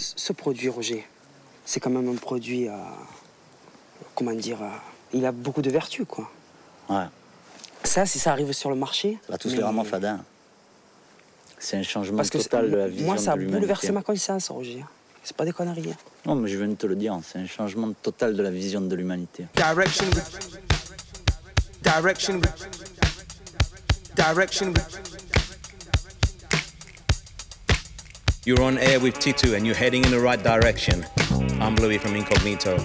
Ce produit, Roger, c'est quand même un produit, euh, comment dire, euh, il a beaucoup de vertus, quoi. Ouais. Ça, si ça arrive sur le marché... Ça va tous mais- les rendre fadin. C'est un changement Parce que total c'est- de la vision moi, ça a de l'humanité. bouleversé ma conscience, Roger. C'est pas des conneries. hein. Non, mais je viens de te le dire, c'est un changement total de la vision de l'humanité. Direction. Direction. Direction. You're on air with Titu and you're heading in the right direction. I'm Louis from Incognito.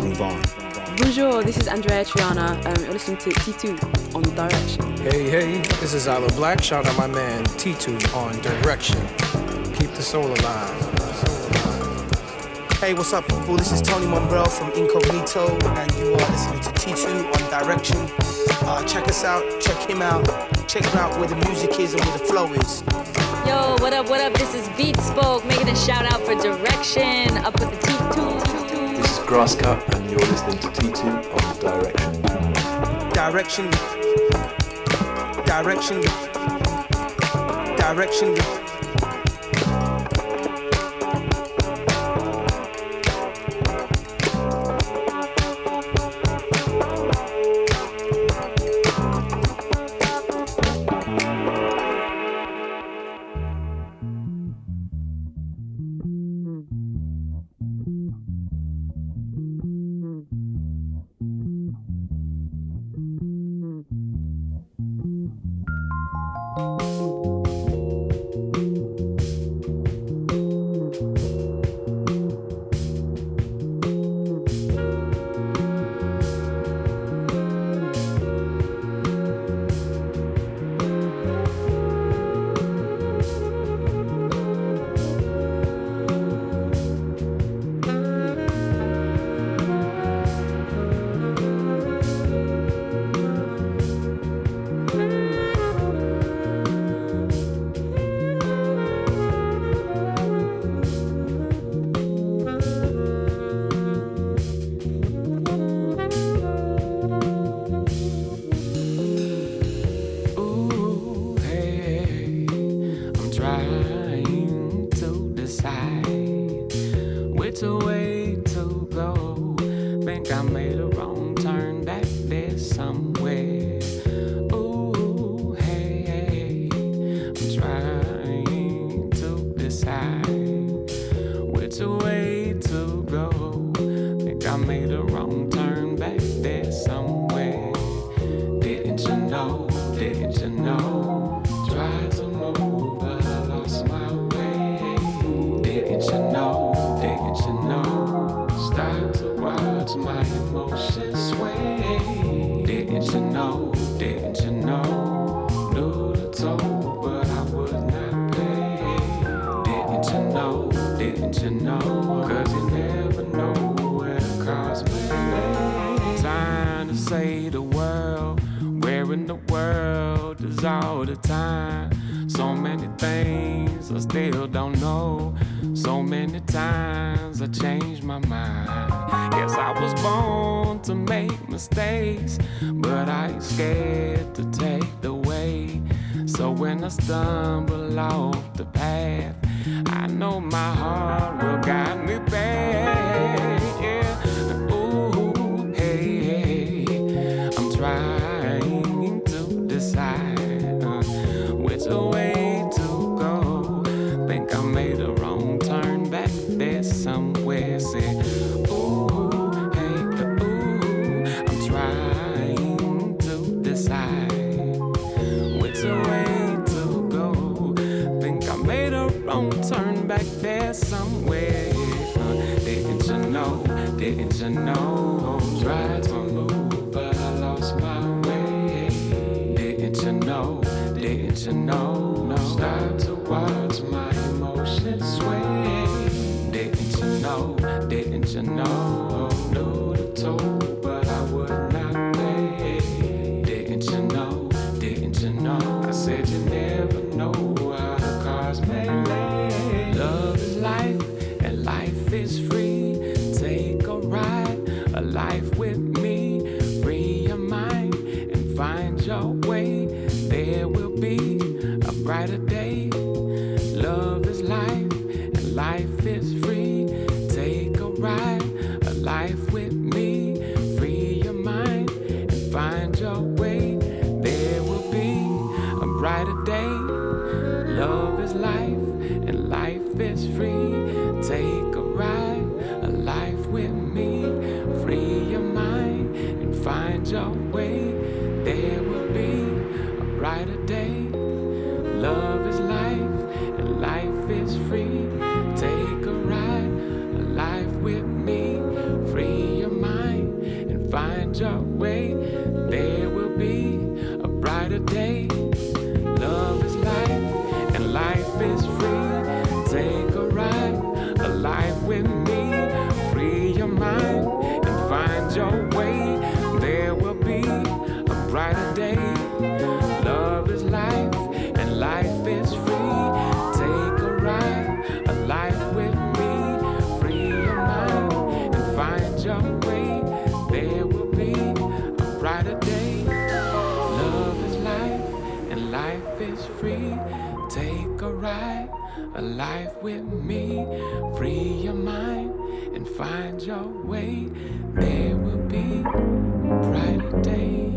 Move on. Bonjour, this is Andrea Triana. Um, you're listening to T2 on Direction. Hey, hey, this is Isla Black. Shout out my man T2 on Direction. Keep the soul alive. Hey, what's up, people? This is Tony Momrelle from Incognito, and you are listening to T2 on Direction. Uh, check us out, check him out, check him out where the music is and where the flow is. Yo, what up, what up? This is Beat Spoke making a shout out for direction. Up with the T2. This is Grasscut, and you're listening to T2 on Direction. Direction. Direction. Direction. You know? No. Start to watch my emotions sway. Didn't you know? Didn't you know? alive with me. Free your mind and find your way. There will be a brighter day.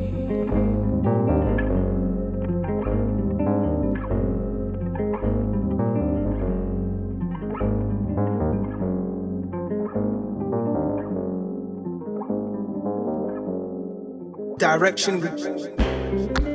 direction.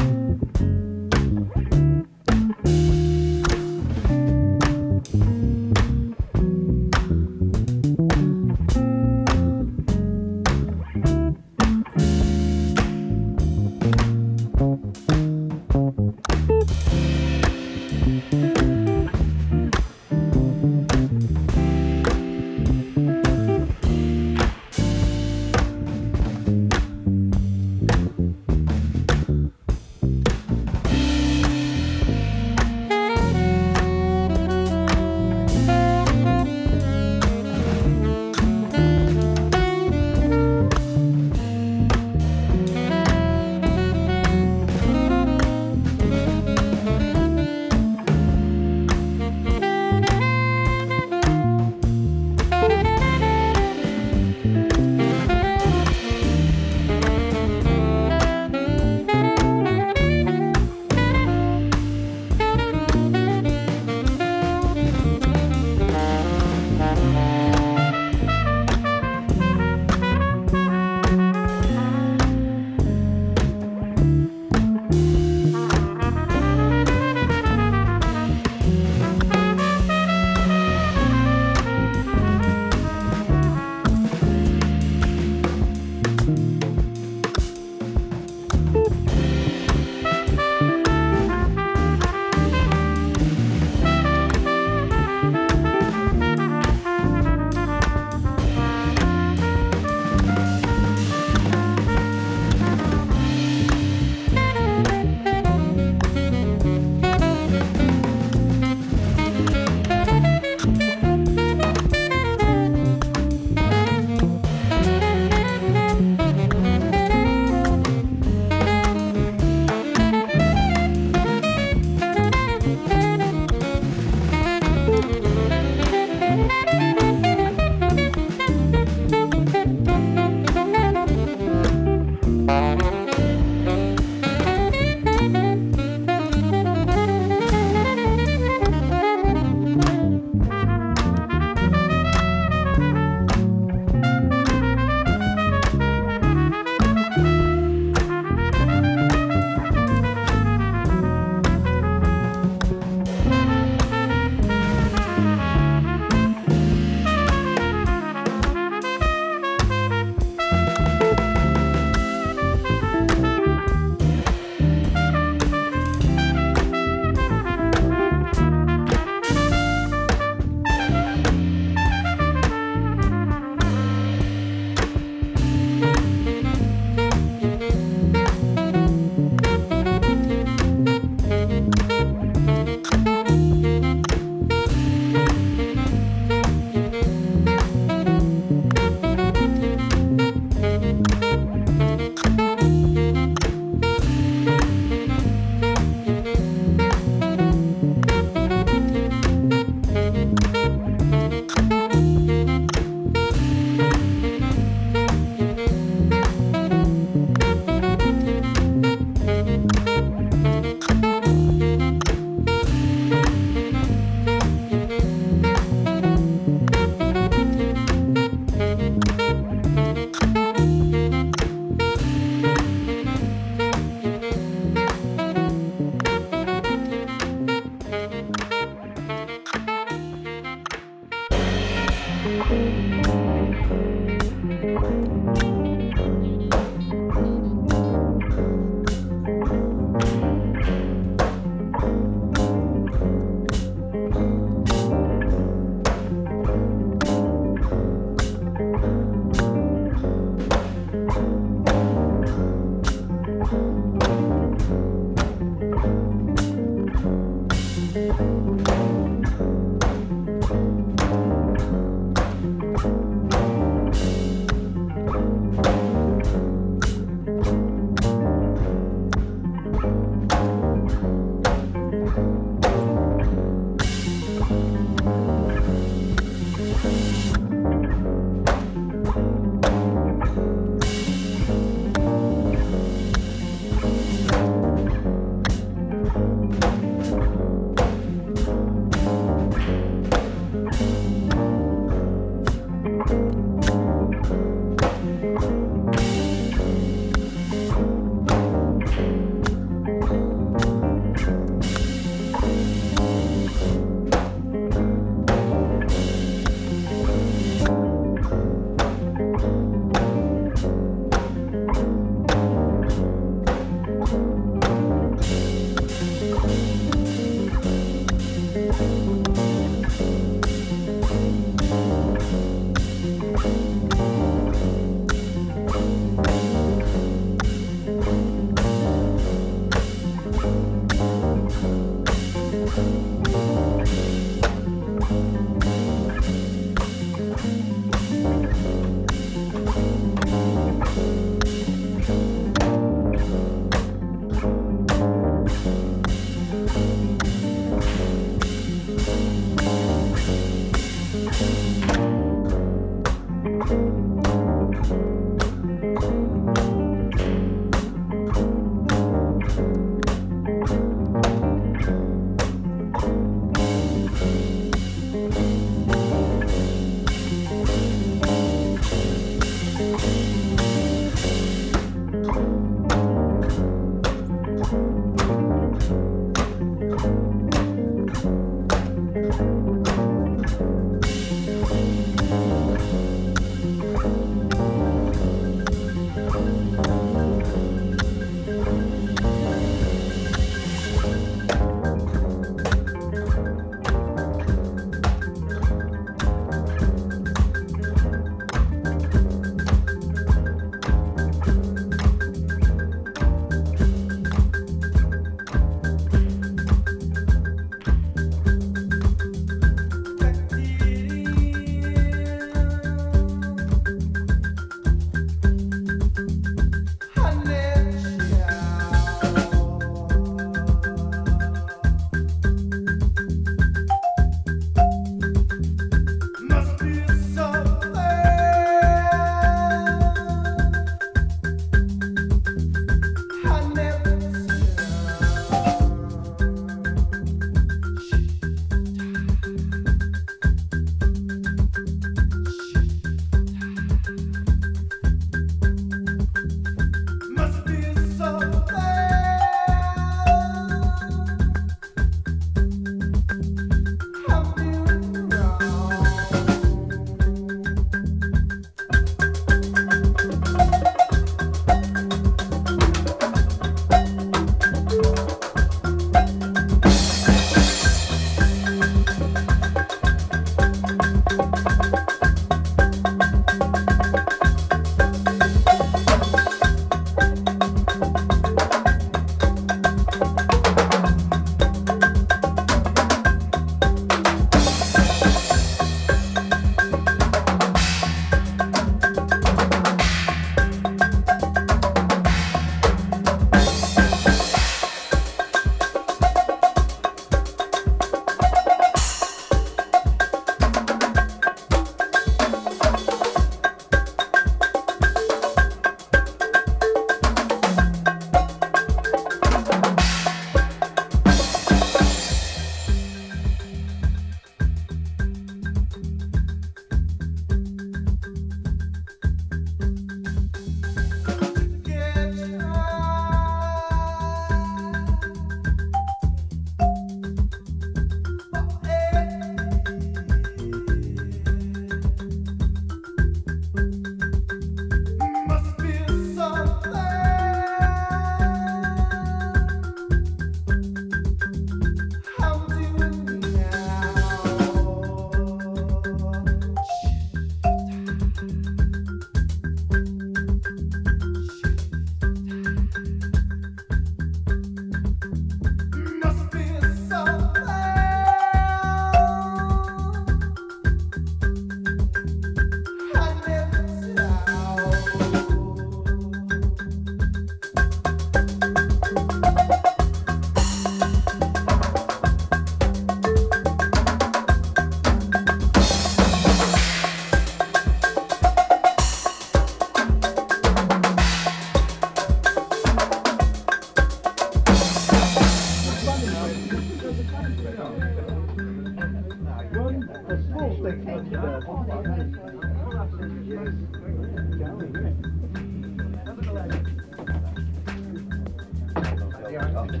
I'll do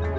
it.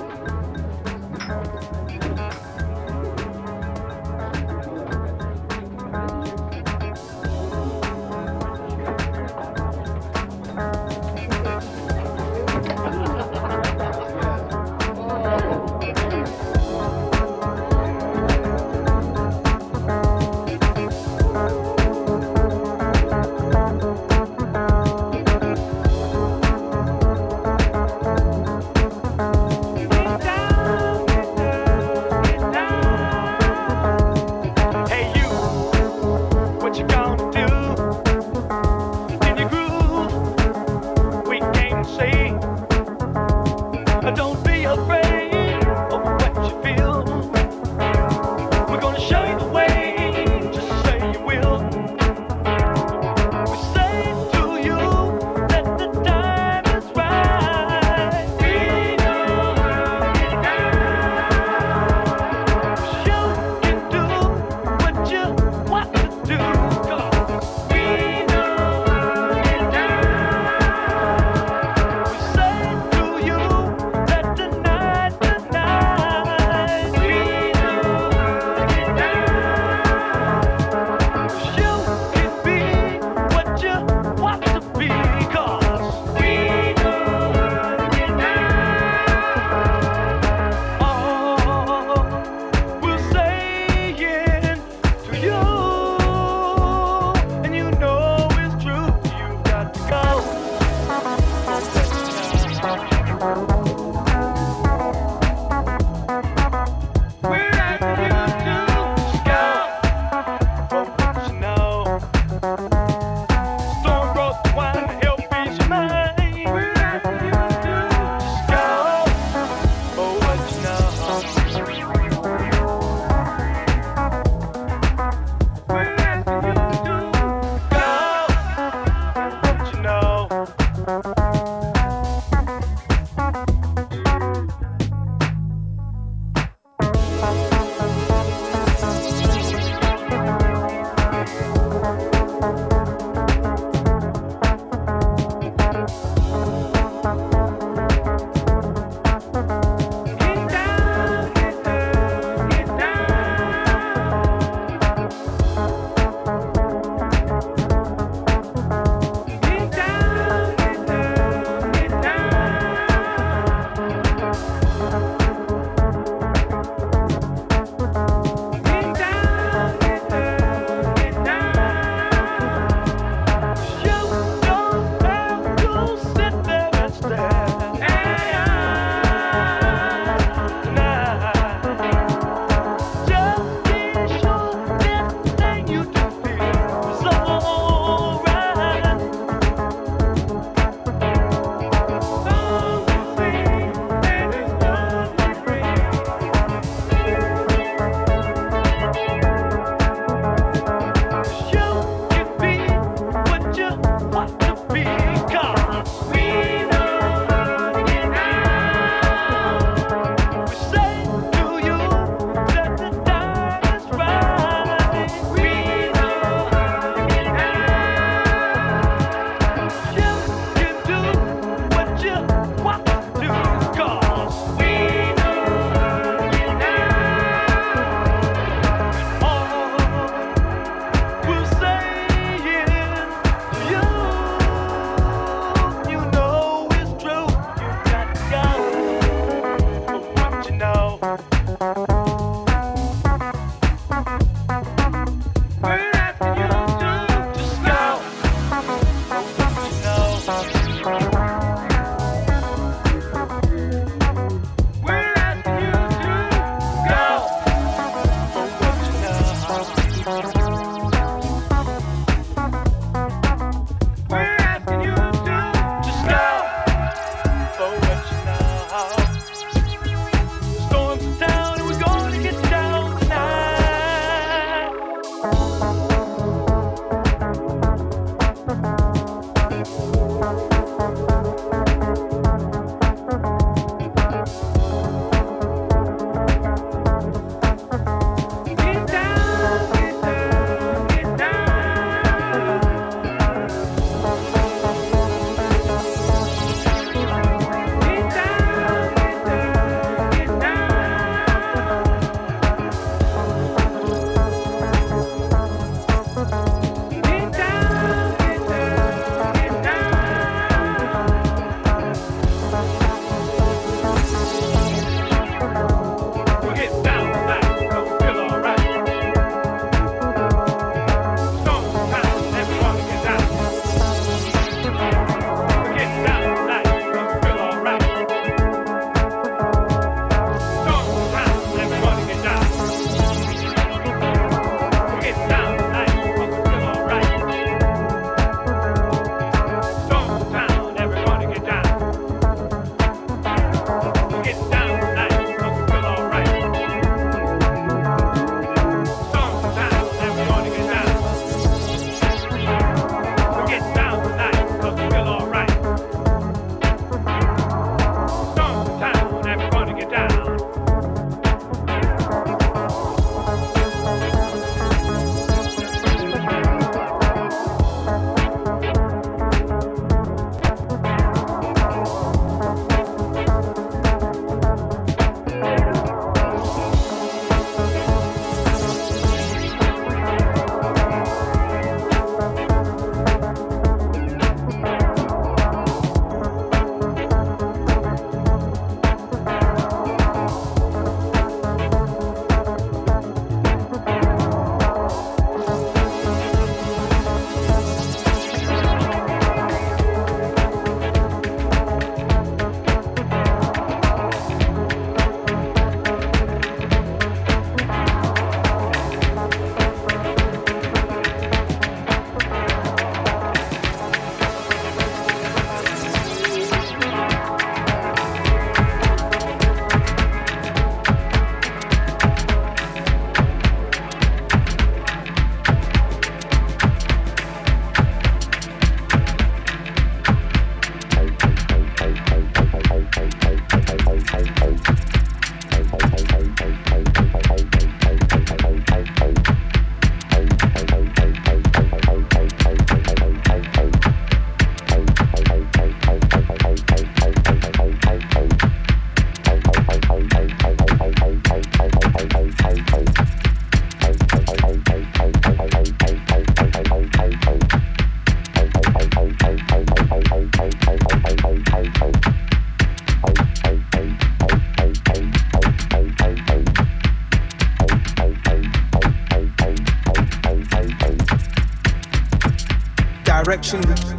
Direction.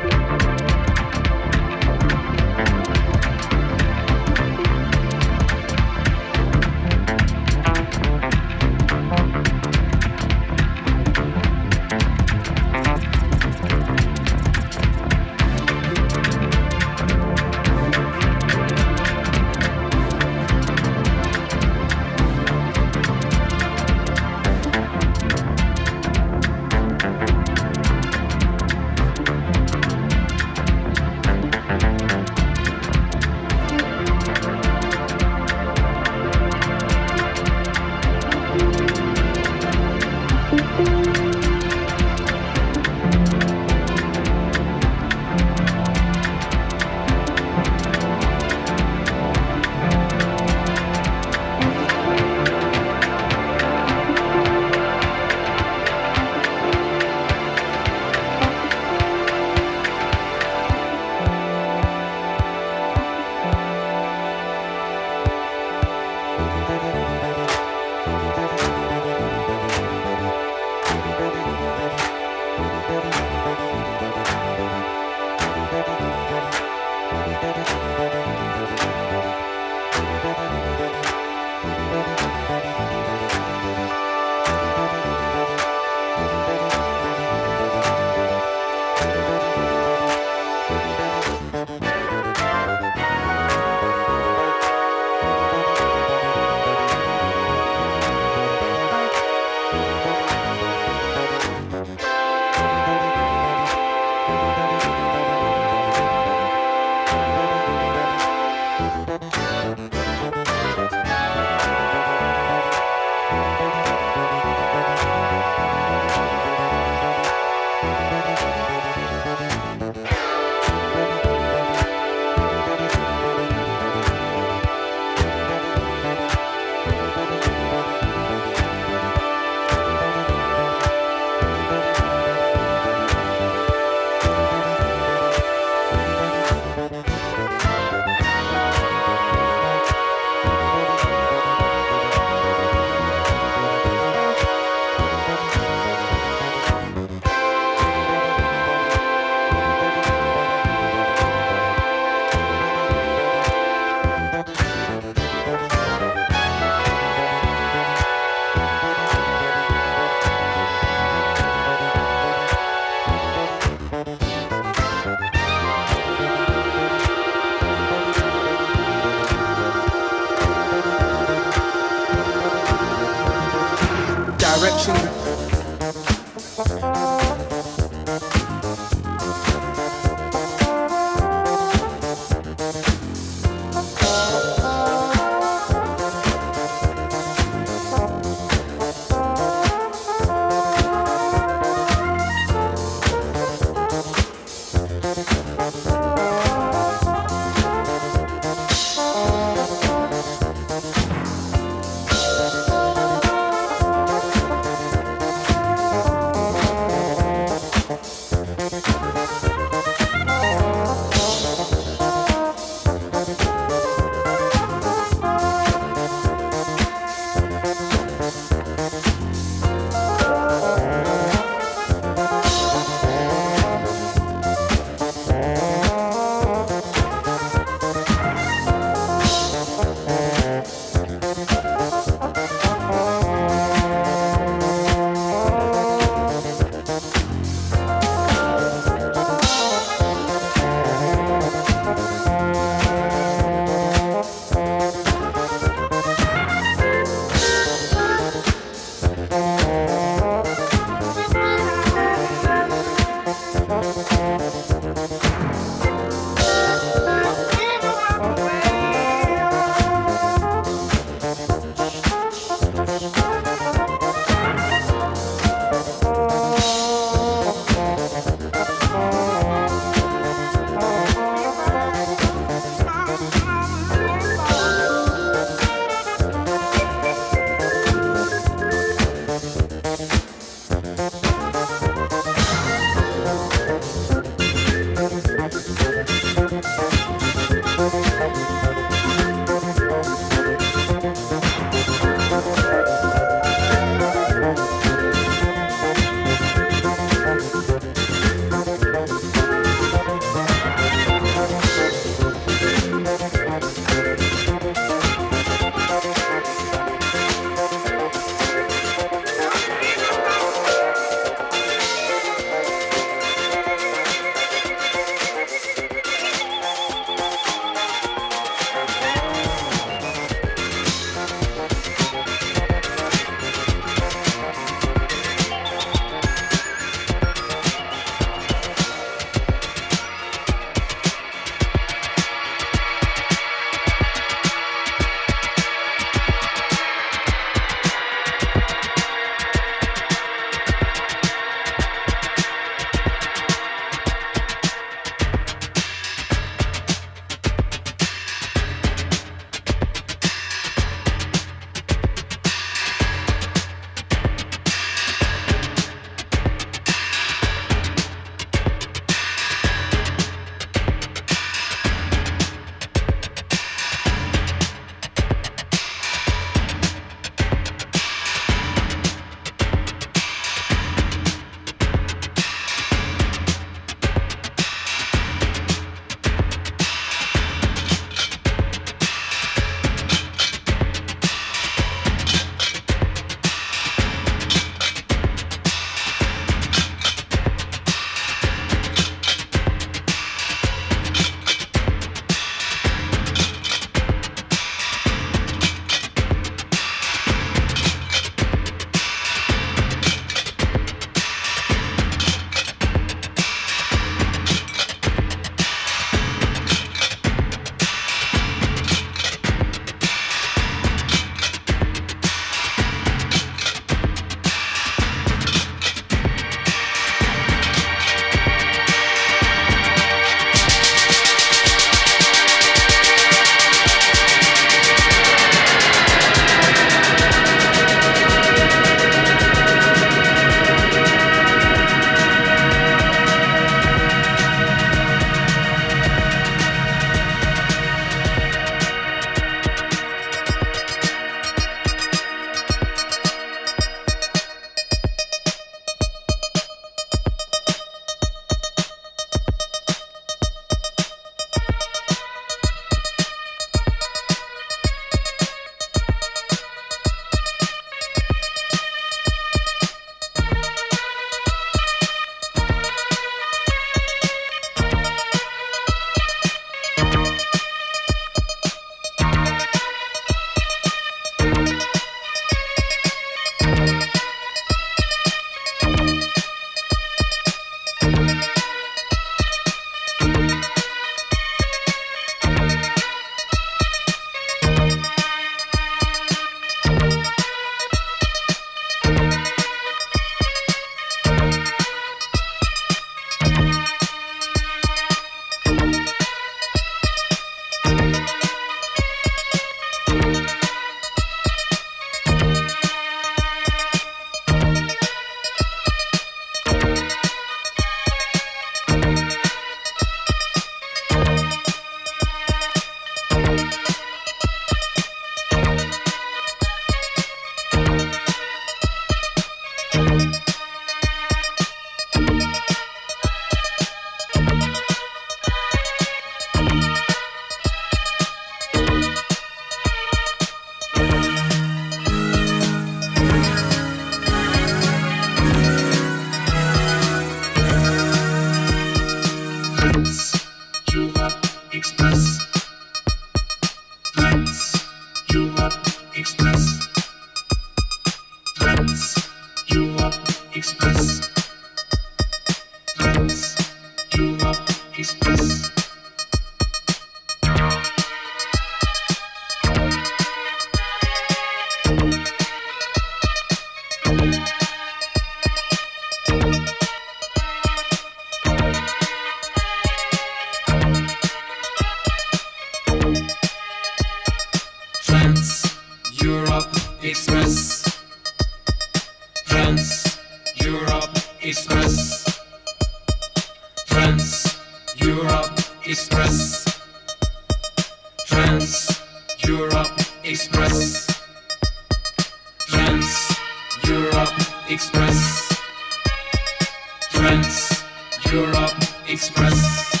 Trans Europe Express.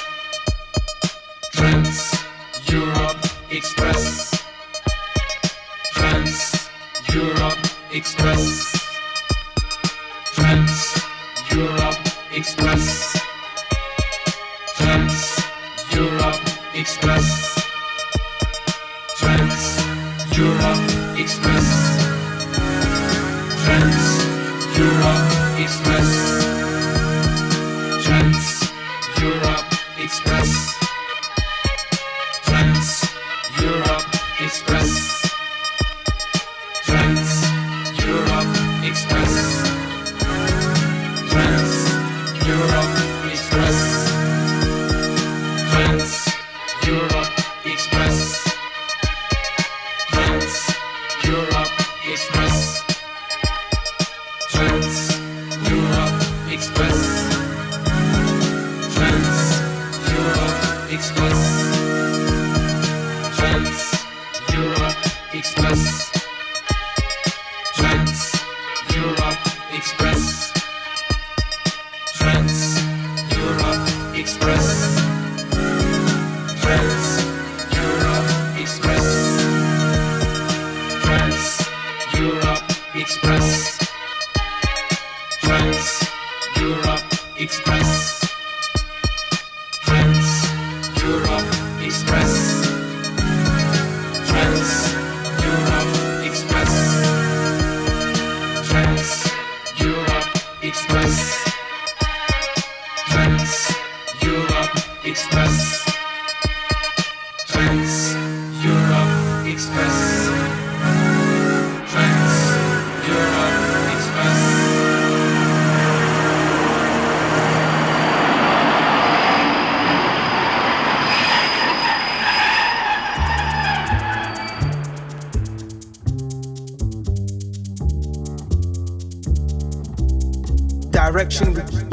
Trans Europe Express. Trans Europe Express. Trans Europe Express. Trans Europe Express. Trans Europe Express. direction.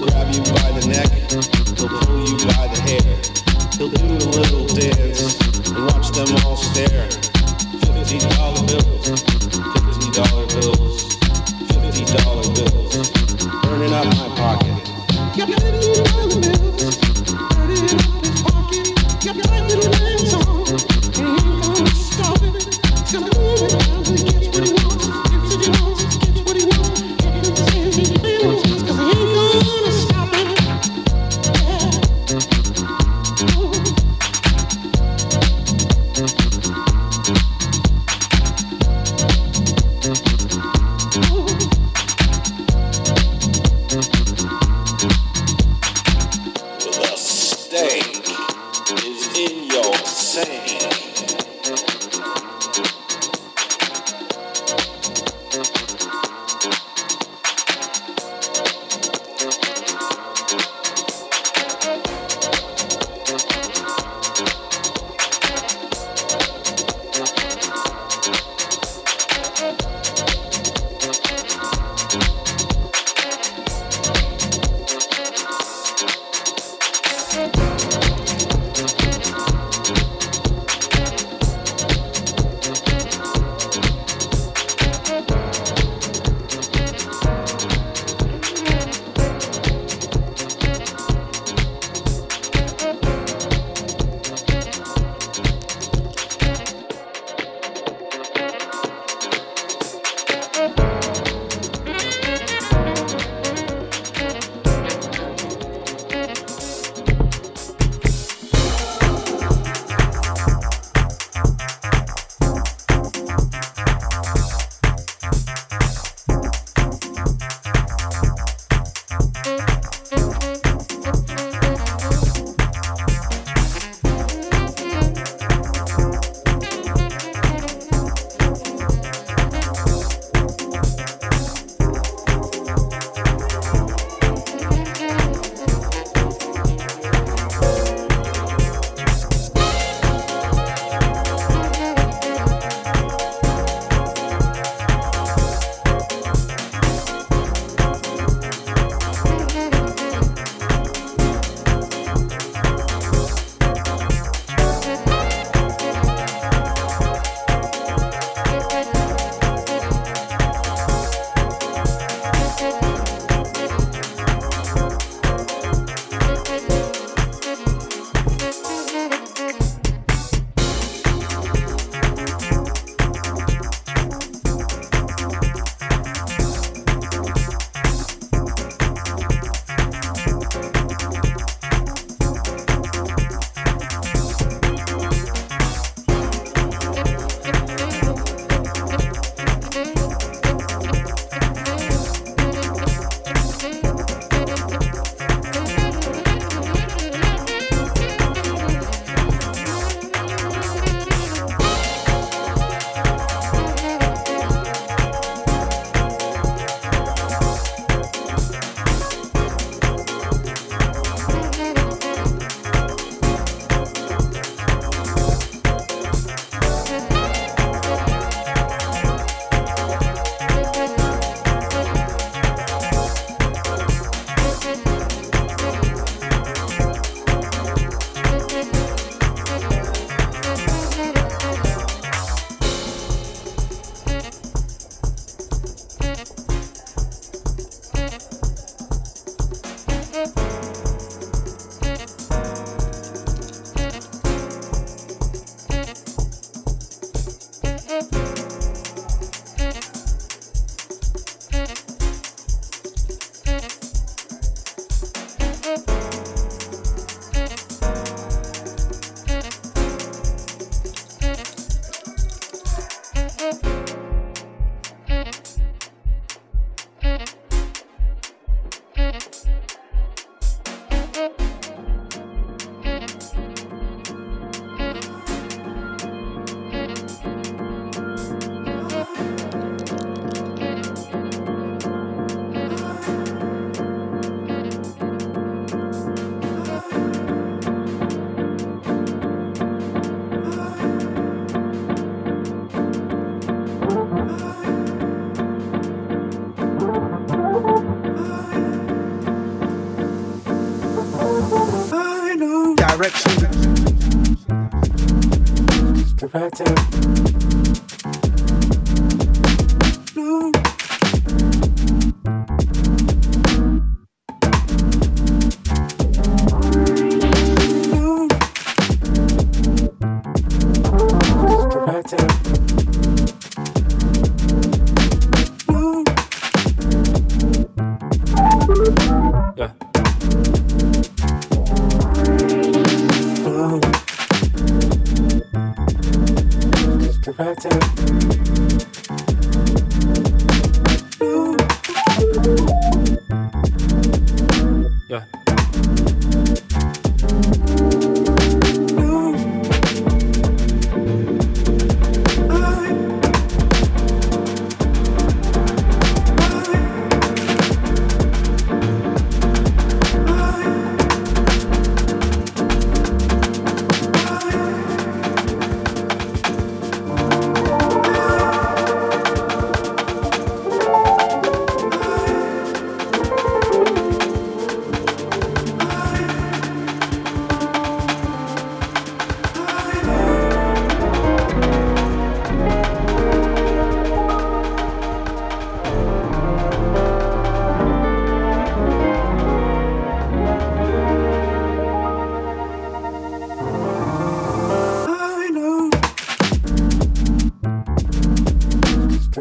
grab you by Direction.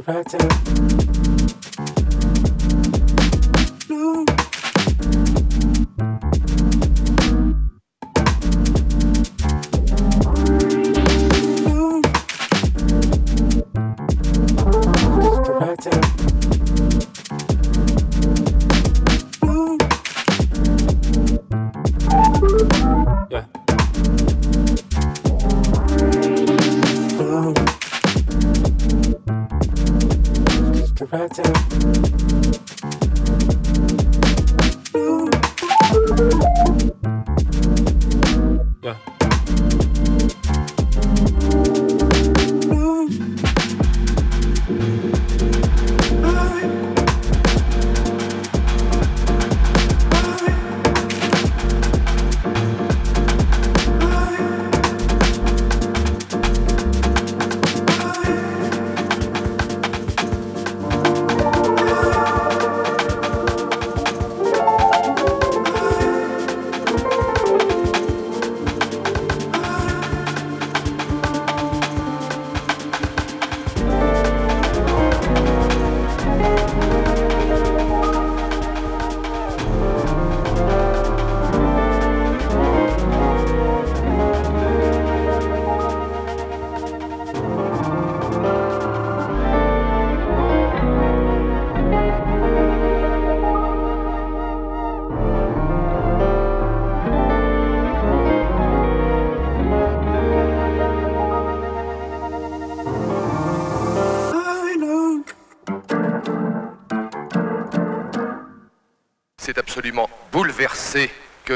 C'est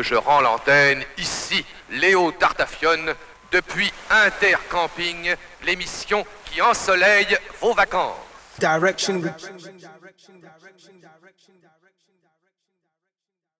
je rends l'antenne ici, Léo Tartafione, depuis Intercamping, l'émission qui ensoleille vos vacances.